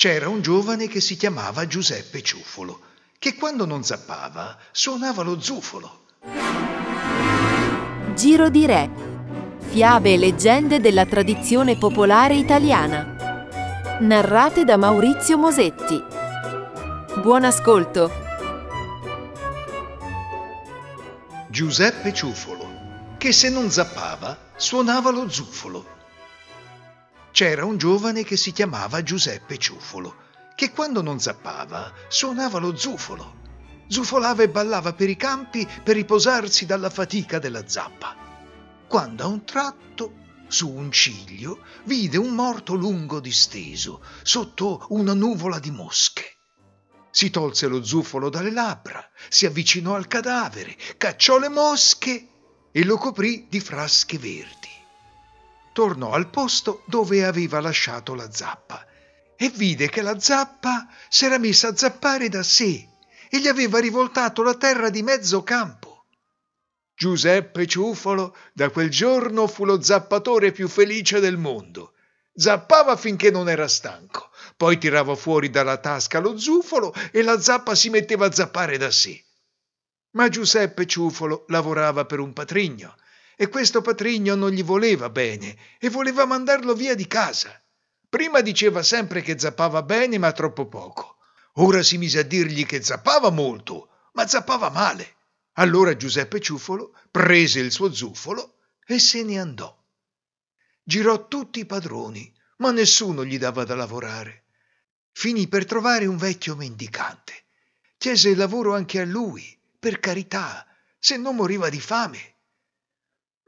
C'era un giovane che si chiamava Giuseppe Ciuffolo, che quando non zappava suonava lo zufolo. Giro di Re. Fiabe e leggende della tradizione popolare italiana. Narrate da Maurizio Mosetti. Buon ascolto. Giuseppe Ciuffolo, che se non zappava suonava lo zufolo. C'era un giovane che si chiamava Giuseppe Ciuffolo, che quando non zappava suonava lo zufolo. Zufolava e ballava per i campi per riposarsi dalla fatica della zappa. Quando a un tratto, su un ciglio, vide un morto lungo disteso, sotto una nuvola di mosche. Si tolse lo zufolo dalle labbra, si avvicinò al cadavere, cacciò le mosche e lo coprì di frasche verdi tornò al posto dove aveva lasciato la zappa e vide che la zappa s'era messa a zappare da sé e gli aveva rivoltato la terra di mezzo campo. Giuseppe Ciuffolo da quel giorno fu lo zappatore più felice del mondo. Zappava finché non era stanco, poi tirava fuori dalla tasca lo zufolo e la zappa si metteva a zappare da sé. Ma Giuseppe Ciuffolo lavorava per un patrigno e questo patrigno non gli voleva bene e voleva mandarlo via di casa. Prima diceva sempre che zappava bene, ma troppo poco. Ora si mise a dirgli che zappava molto, ma zappava male. Allora Giuseppe Ciuffolo prese il suo zufolo e se ne andò. Girò tutti i padroni, ma nessuno gli dava da lavorare. Finì per trovare un vecchio mendicante. Chiese lavoro anche a lui, per carità, se non moriva di fame.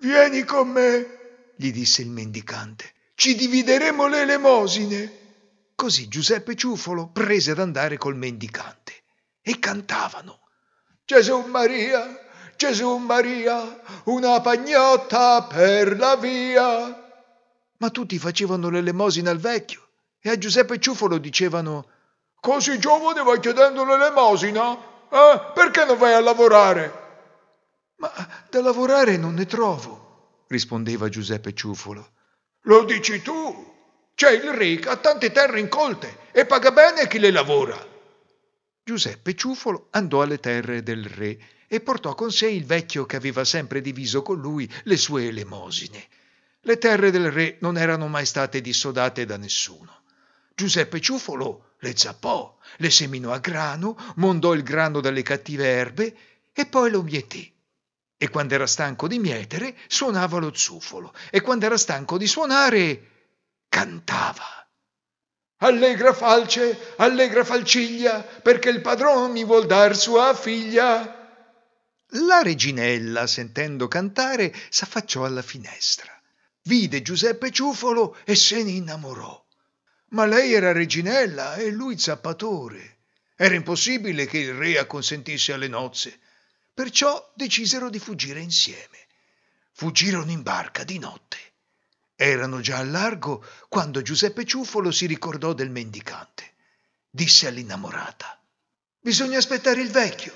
Vieni con me, gli disse il mendicante. Ci divideremo le elemosine. Così Giuseppe Ciuffolo prese ad andare col mendicante e cantavano. Gesù Maria, Gesù Maria, una pagnotta per la via. Ma tutti facevano l'elemosina al vecchio e a Giuseppe Ciuffolo dicevano Così giovane vai chiedendo l'elemosina? Eh, perché non vai a lavorare? Ma da lavorare non ne trovo, rispondeva Giuseppe Ciuffolo. Lo dici tu? C'è il re che ha tante terre incolte e paga bene chi le lavora. Giuseppe Ciuffolo andò alle terre del re e portò con sé il vecchio che aveva sempre diviso con lui le sue elemosine. Le terre del re non erano mai state dissodate da nessuno. Giuseppe Ciuffolo le zappò, le seminò a grano, mondò il grano dalle cattive erbe e poi lo mietì e quando era stanco di mietere suonava lo zufolo e quando era stanco di suonare cantava. Allegra falce, allegra falciglia, perché il padrone mi vuol dar sua figlia. La reginella, sentendo cantare, s'affacciò alla finestra. Vide Giuseppe Ciuffolo e se ne innamorò. Ma lei era reginella e lui zappatore. Era impossibile che il re acconsentisse alle nozze. Perciò decisero di fuggire insieme. Fuggirono in barca di notte. Erano già al largo quando Giuseppe Ciuffolo si ricordò del mendicante. Disse all'innamorata: Bisogna aspettare il vecchio.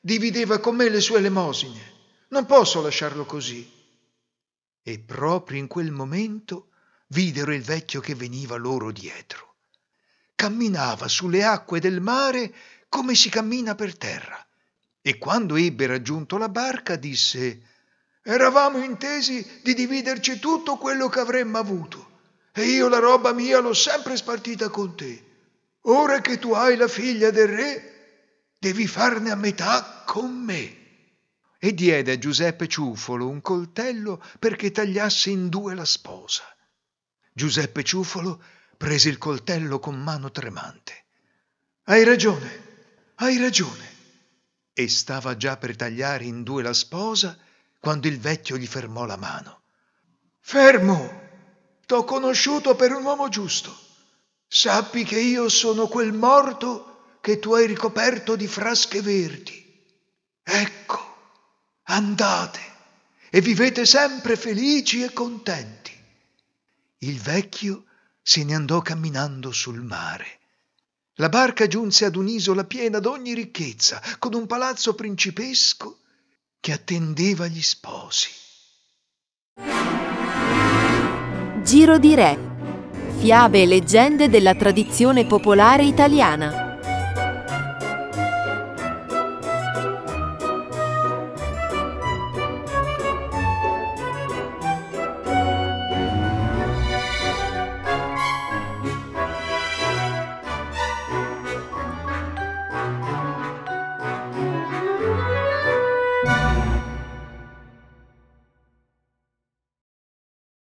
Divideva con me le sue elemosine. Non posso lasciarlo così. E proprio in quel momento videro il vecchio che veniva loro dietro. Camminava sulle acque del mare come si cammina per terra e quando ebbe raggiunto la barca disse Eravamo intesi di dividerci tutto quello che avremmo avuto e io la roba mia l'ho sempre spartita con te. Ora che tu hai la figlia del re, devi farne a metà con me. E diede a Giuseppe Ciuffolo un coltello perché tagliasse in due la sposa. Giuseppe Ciuffolo prese il coltello con mano tremante. Hai ragione, hai ragione e stava già per tagliare in due la sposa quando il vecchio gli fermò la mano. Fermo! T'ho conosciuto per un uomo giusto. Sappi che io sono quel morto che tu hai ricoperto di frasche verdi. Ecco, andate e vivete sempre felici e contenti. Il vecchio se ne andò camminando sul mare la barca giunse ad un'isola piena d'ogni ricchezza, con un palazzo principesco che attendeva gli sposi. Giro di Re. Fiabe e leggende della tradizione popolare italiana.